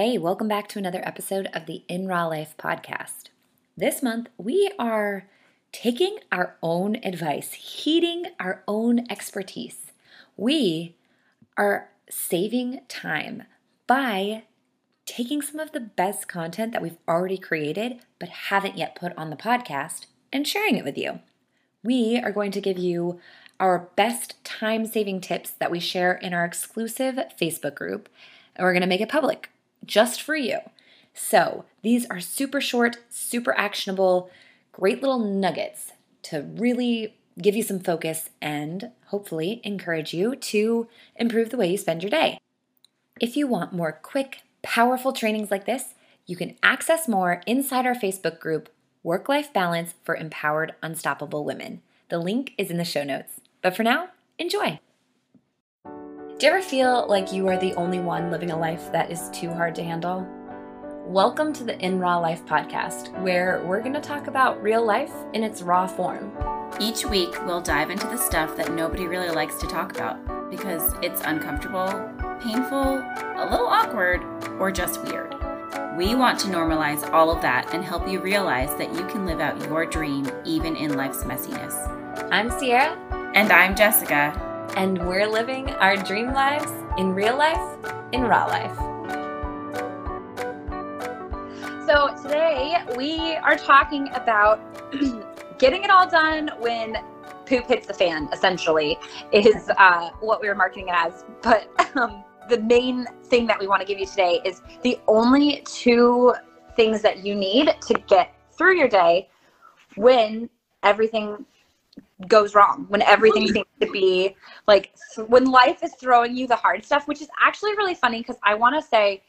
Hey, welcome back to another episode of the In Raw Life podcast. This month, we are taking our own advice, heeding our own expertise. We are saving time by taking some of the best content that we've already created but haven't yet put on the podcast and sharing it with you. We are going to give you our best time saving tips that we share in our exclusive Facebook group, and we're going to make it public just for you. So, these are super short, super actionable, great little nuggets to really give you some focus and hopefully encourage you to improve the way you spend your day. If you want more quick, powerful trainings like this, you can access more inside our Facebook group, Work Life Balance for Empowered Unstoppable Women. The link is in the show notes. But for now, enjoy. Do you ever feel like you are the only one living a life that is too hard to handle? Welcome to the In Raw Life podcast, where we're going to talk about real life in its raw form. Each week, we'll dive into the stuff that nobody really likes to talk about because it's uncomfortable, painful, a little awkward, or just weird. We want to normalize all of that and help you realize that you can live out your dream even in life's messiness. I'm Ciara. And I'm Jessica and we're living our dream lives in real life, in raw life. So, today we are talking about getting it all done when poop hits the fan, essentially, is uh, what we were marketing it as. But um, the main thing that we want to give you today is the only two things that you need to get through your day when everything goes wrong when everything seems to be like when life is throwing you the hard stuff which is actually really funny because i want to say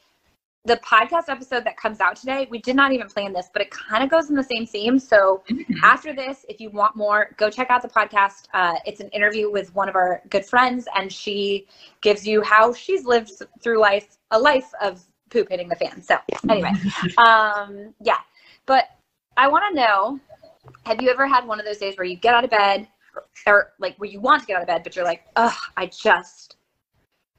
the podcast episode that comes out today we did not even plan this but it kind of goes in the same theme so mm-hmm. after this if you want more go check out the podcast uh, it's an interview with one of our good friends and she gives you how she's lived through life a life of poop hitting the fan so anyway um yeah but i want to know have you ever had one of those days where you get out of bed or like where you want to get out of bed, but you're like, oh, I just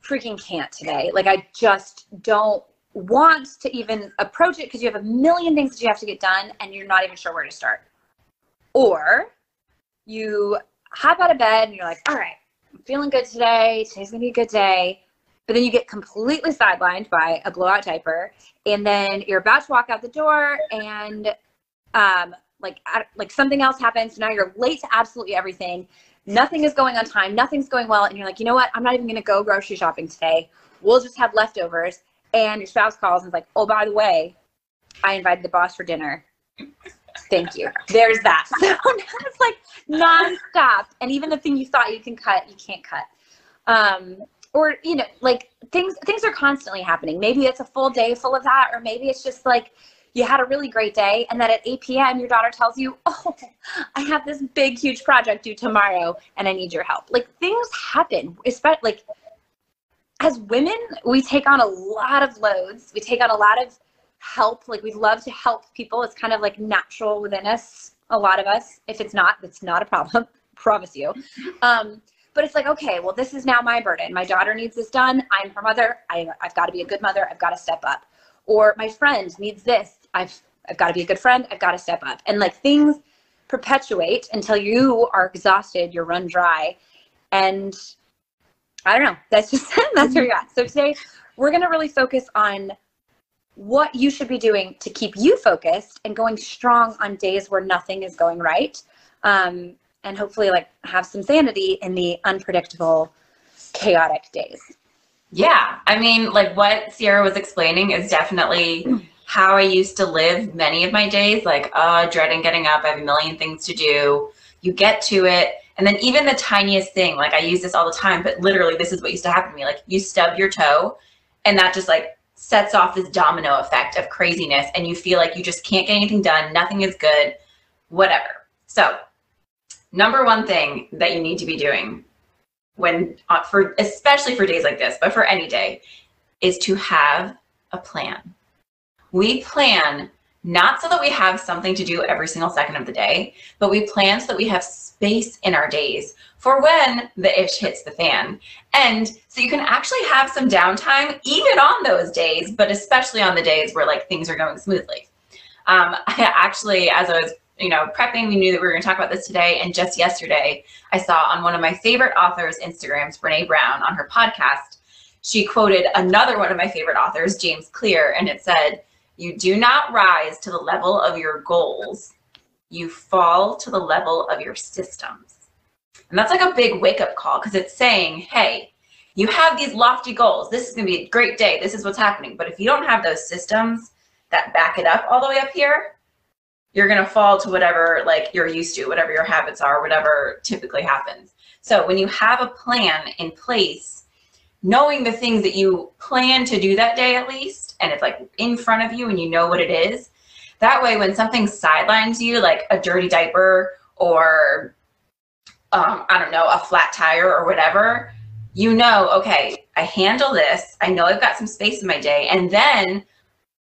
freaking can't today. Like I just don't want to even approach it because you have a million things that you have to get done and you're not even sure where to start. Or you hop out of bed and you're like, all right, I'm feeling good today. Today's gonna be a good day. But then you get completely sidelined by a blowout diaper, and then you're about to walk out the door, and um, like like something else happens so now you're late to absolutely everything. Nothing is going on time. Nothing's going well. And you're like you know what? I'm not even going to go grocery shopping today. We'll just have leftovers. And your spouse calls and is like oh by the way i invited the boss for dinner. Thank you. There's that. So now it's like nonstop. And even the thing you thought you can cut you can't cut. Um or you know like things things are constantly happening. Maybe it's a full day full of that or maybe it's just like you had a really great day and then at 8 p.m your daughter tells you oh i have this big huge project due tomorrow and i need your help. Like things happen especially like as women we take on a lot of loads. We take on a lot of help. Like we love to help people. It's kind of like natural within us a lot of us. If it's not it's not a problem promise you. Um, but it's like okay well this is now my burden. My daughter needs this done. I'm her mother. I, i've got to be a good mother. I've got to step up. Or my friend needs this I've I've got to be a good friend. I've got to step up. And like things perpetuate until you are exhausted, you're run dry. And I don't know. That's just that's where you're at. So today we're gonna really focus on what you should be doing to keep you focused and going strong on days where nothing is going right. Um, and hopefully like have some sanity in the unpredictable, chaotic days. Yeah. I mean, like what Ciara was explaining is definitely how I used to live many of my days, like, oh, dreading getting up. I have a million things to do. You get to it. And then even the tiniest thing, like I use this all the time, but literally this is what used to happen to me. Like you stub your toe and that just like sets off this domino effect of craziness and you feel like you just can't get anything done. Nothing is good, whatever. So number one thing that you need to be doing when uh, for especially for days like this, but for any day is to have a plan we plan not so that we have something to do every single second of the day, but we plan so that we have space in our days for when the ish hits the fan. And so you can actually have some downtime even on those days, but especially on the days where like things are going smoothly. Um, I actually, as I was you know, prepping, we knew that we were going to talk about this today. And just yesterday, I saw on one of my favorite authors' Instagrams, Brene Brown, on her podcast, she quoted another one of my favorite authors, James Clear, and it said, You do not rise to the level of your goals, you fall to the level of your systems. And that's like a big wake up call because it's saying, Hey, you have these lofty goals. This is going to be a great day. This is what's happening. But if you don't have those systems that back it up all the way up here, you're going to fall to whatever like you're used to, whatever your habits are, whatever typically happens. So when you have a plan in place, knowing the things that you plan to do that day at least, and it's like in front of you and you know what it is, that way when something sidelines you, like a dirty diaper or um, I don't know, a flat tire or whatever, you know, okay, I handle this. I know I've got some space in my day. And then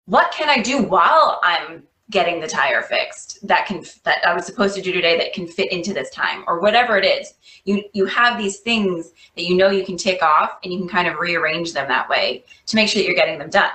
what can I do while I'm getting the tire fixed that can that I was supposed to do today that can fit into this time or whatever it is. You you have these things that you know you can take off and you can kind of rearrange them that way to make sure that you're getting them done.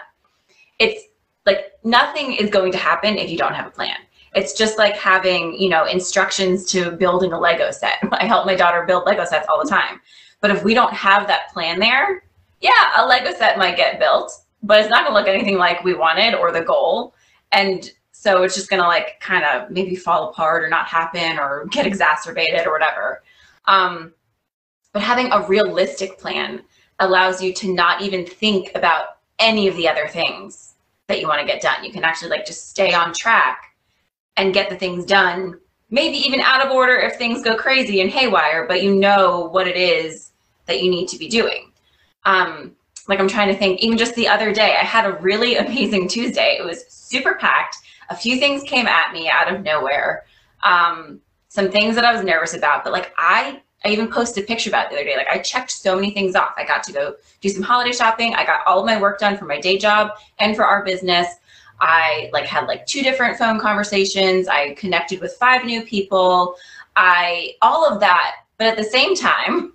It's like nothing is going to happen if you don't have a plan. It's just like having, you know, instructions to building a Lego set. I help my daughter build Lego sets all the time. But if we don't have that plan there, yeah, a Lego set might get built, but it's not going to look anything like we wanted or the goal. And so it's just going to like kind of maybe fall apart or not happen or get exacerbated or whatever. Um, but having a realistic plan allows you to not even think about any of the other things that you want to get done. You can actually like just stay on track and get the things done, maybe even out of order if things go crazy and haywire, but you know what it is that you need to be doing. Um, like I'm trying to think, even just the other day, I had a really amazing Tuesday. It was super packed a few things came at me out of nowhere. Um, some things that I was nervous about, but like I, I even posted a picture about the other day. Like I checked so many things off. I got to go do some holiday shopping. I got all of my work done for my day job and for our business. I like had like two different phone conversations. I connected with five new people. I all of that, but at the same time,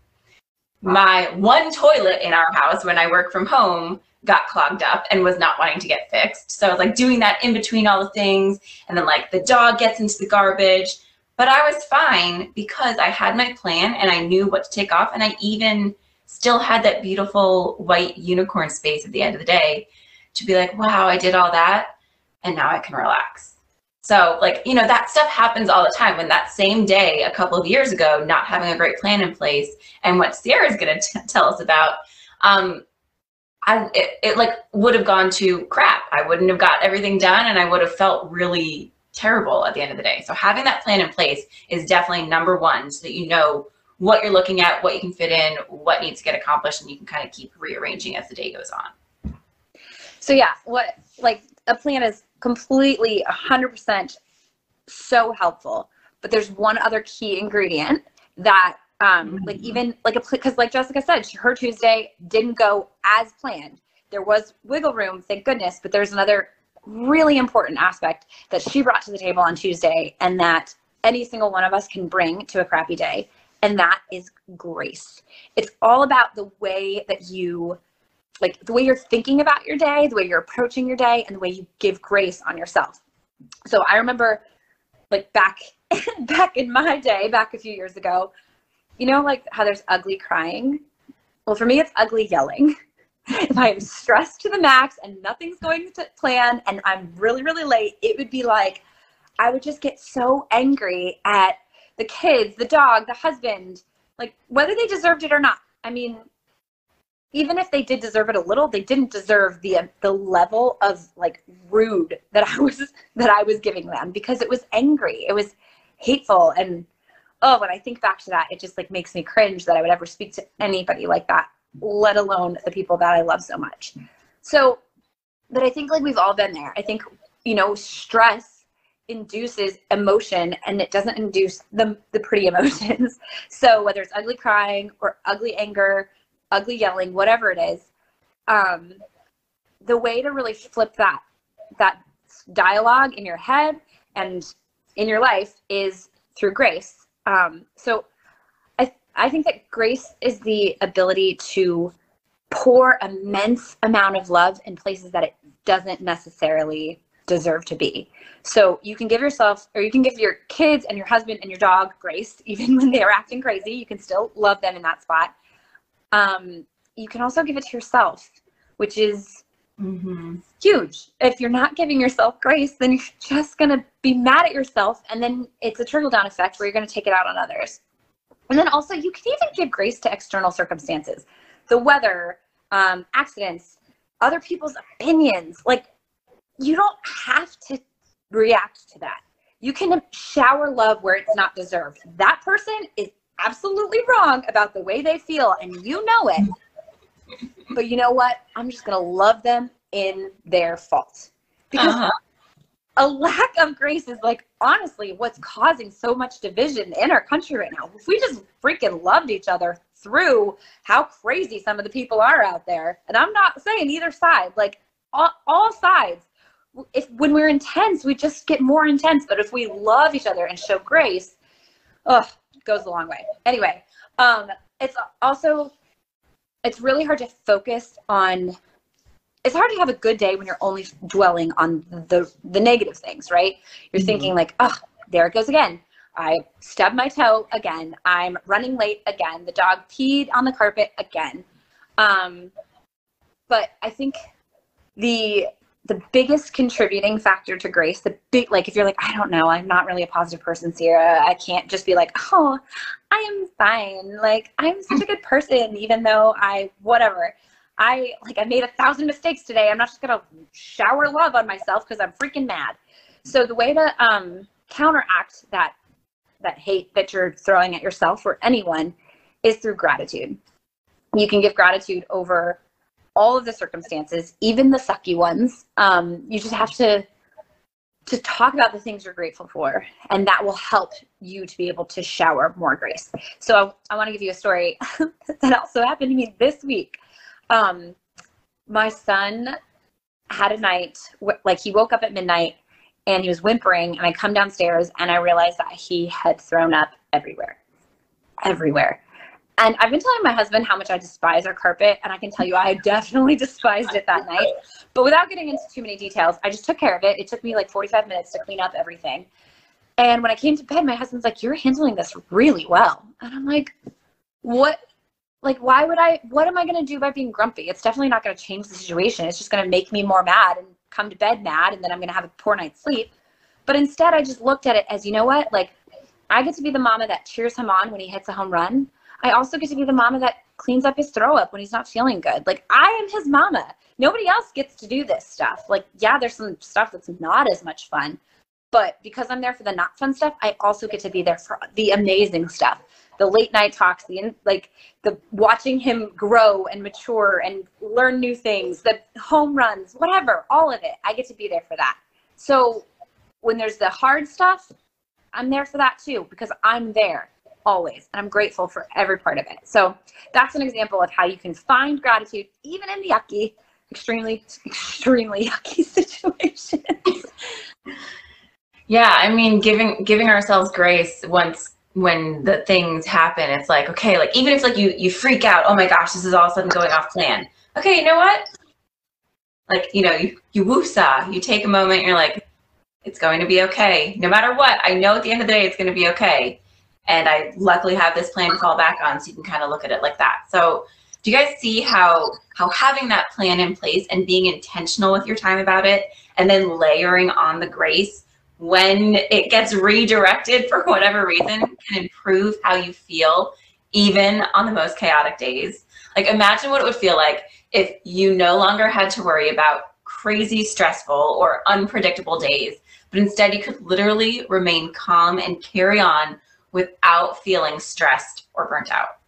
my one toilet in our house when I work from home got clogged up and was not wanting to get fixed. So I was like doing that in between all the things. And then like the dog gets into the garbage. But I was fine because I had my plan and I knew what to take off. And I even still had that beautiful white unicorn space at the end of the day to be like, wow, I did all that. And now I can relax. So, like, you know, that stuff happens all the time. When that same day, a couple of years ago, not having a great plan in place, and what Ciara's going to tell us about, um, I it, it like would have gone to crap. I wouldn't have got everything done and I would have felt really terrible at the end of the day. So having that plan in place is definitely number one so that you know what you're looking at, what you can fit in, what needs to get accomplished, and you can kind of keep rearranging as the day goes on. So yeah, what like a plan is completely 100% so helpful. But there's one other key ingredient that um, like mm-hmm. even like a because like Jessica said, her Tuesday didn't go as planned. There was wiggle room, thank goodness, but there's another really important aspect that she brought to the table on Tuesday, and that any single one of us can bring to a crappy day, and that is grace. It's all about the way that you like the way you're thinking about your day, the way you're approaching your day, and the way you give grace on yourself. So I remember like back back in my day, back a few years ago, you know, like how there's ugly crying? Well, for me, it's ugly yelling. if I am stressed to the max and nothing's going to plan and I'm really, really late, it would be like I would just get so angry at the kids, the dog, the husband, like whether they deserved it or not. I mean, even if they did deserve it a little, they didn't deserve the um, the level of like rude that I was that I was giving them because it was angry. It was hateful and oh, when I think back to that, it just like makes me cringe that I would ever speak to anybody like that, let alone the people that I love so much. So, but I think like we've all been there. I think, you know, stress induces emotion and it doesn't induce the, the pretty emotions. So whether it's ugly crying or ugly anger, ugly yelling, whatever it is, um, the way to really flip that, that dialogue in your head and in your life is through grace. Um, so I, I think that grace is the ability to pour immense amount of love in places that it doesn't necessarily deserve to be. So you can give yourself, or you can give your kids and your husband and your dog grace, even when they're acting crazy. You can still love them in that spot. Um, you can also give it to yourself, which is mm-hmm. huge. If you're not giving yourself grace, then you're just going to be mad at yourself. And then it's a trickle down effect where you're going to take it out on others. And then also, you can even give grace to external circumstances the weather, um, accidents, other people's opinions. Like, you don't have to react to that. You can shower love where it's not deserved. That person is absolutely wrong about the way they feel, and you know it. But you know what? I'm just going to love them in their fault. Because uh-huh. a lack of grace is like, honestly, what's causing so much division in our country right now. If we just freaking loved each other through how crazy some of the people are out there, and I'm not saying either side, like all, all sides, if when we're intense, we just get more intense. But if we love each other and show grace, oh, goes a long way. Anyway, um, it's also it's really hard to focus on. It's hard to have a good day when you're only dwelling on the the negative things, right? You're mm-hmm. thinking like, oh, there it goes again. I stubbed my toe again. I'm running late again. The dog peed on the carpet again. Um, but I think the the biggest contributing factor to grace, the big, like if you're like, I don't know, I'm not really a positive person, Ciara. I can't just be like, oh, I am fine. Like I'm such a good person, even though I, whatever. I like I made a thousand mistakes today. I'm not just gonna shower love on myself because I'm freaking mad. So the way to um, counteract that that hate that you're throwing at yourself or anyone is through gratitude. You can give gratitude over all of the circumstances, even the sucky ones. Um, you just have to to talk about the things you're grateful for, and that will help you to be able to shower more grace. So I, I want to give you a story that also happened to me this week. Um, my son had a night like he woke up at midnight and he was whimpering, and I come downstairs and I realized that he had thrown up everywhere, everywhere. And I've been telling my husband how much I despise our carpet, and I can tell you I definitely despised it that night. But without getting into too many details, I just took care of it. It took me like 45 minutes to clean up everything. And when I came to bed, my husband's like, You're handling this really well. And I'm like, What? Like, why would I? What am I going to do by being grumpy? It's definitely not going to change the situation. It's just going to make me more mad and come to bed mad, and then I'm going to have a poor night's sleep. But instead, I just looked at it as, you know what? Like, I get to be the mama that cheers him on when he hits a home run. I also get to be the mama that cleans up his throw up when he's not feeling good. Like I am his mama. Nobody else gets to do this stuff. Like, yeah, there's some stuff that's not as much fun. But because I'm there for the not fun stuff, I also get to be there for the amazing stuff. The late night talks, the like the watching him grow and mature and learn new things, the home runs, whatever, all of it. I get to be there for that. So when there's the hard stuff, I'm there for that too because I'm there always. And I'm grateful for every part of it. So that's an example of how you can find gratitude even in the yucky, extremely, extremely yucky situations. yeah, I mean giving giving ourselves grace once when the things happen, it's like, okay, like even if like you you freak out, oh my gosh, this is all of a sudden going off plan. Okay, you know what? Like, you know, you, you woosah, you take a moment, you're like, it's going to be okay. No matter what, I know at the end of the day it's going to be okay and I luckily have this plan to fall back on, so you can kind of look at it like that. So, do you guys see how how having that plan in place and being intentional with your time about it, and then layering on the grace when it gets redirected for whatever reason can improve how you feel even on the most chaotic days? Like, imagine what it would feel like if you no longer had to worry about crazy, stressful, or unpredictable days, but instead you could literally remain calm and carry on without feeling stressed or burnt out.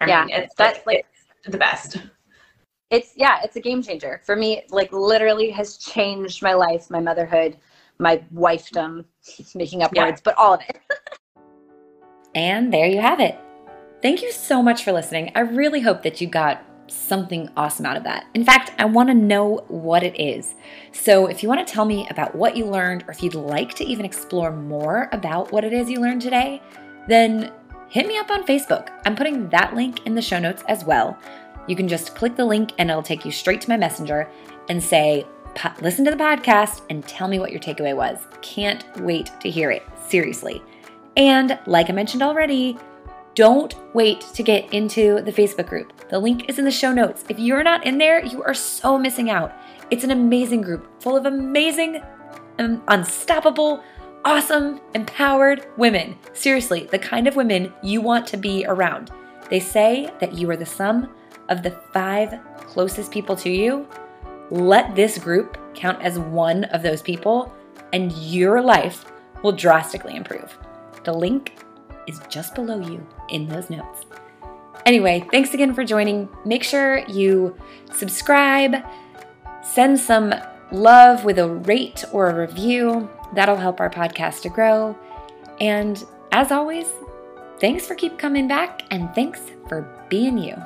I yeah, mean, it's that's like, it's the best. It's yeah, it's a game changer for me. Like literally has changed my life, my motherhood, my wifedom. Making up yeah. words, but all of it. and there you have it. Thank you so much for listening. I really hope that you got something awesome out of that. In fact, I want to know what it is. So if you want to tell me about what you learned, or if you'd like to even explore more about what it is you learned today, then hit me up on Facebook. I'm putting that link in the show notes as well. You can just click the link and it'll take you straight to my messenger and say, listen to the podcast and tell me what your takeaway was. Can't wait to hear it. Seriously. And like I mentioned already, don't wait to get into the Facebook group. The link is in the show notes. If you're not in there, you are so missing out. It's an amazing group full of amazing, um, unstoppable, awesome, empowered women. Seriously, the kind of women you want to be around. They say that you are the sum of the five closest people to you. Let this group count as one of those people, and your life will drastically improve. The link is just below you in those notes. Anyway, thanks again for joining. Make sure you subscribe, send some love with a rate or a review. That'll help our podcast to grow. And as always, thanks for keep coming back and thanks for being you.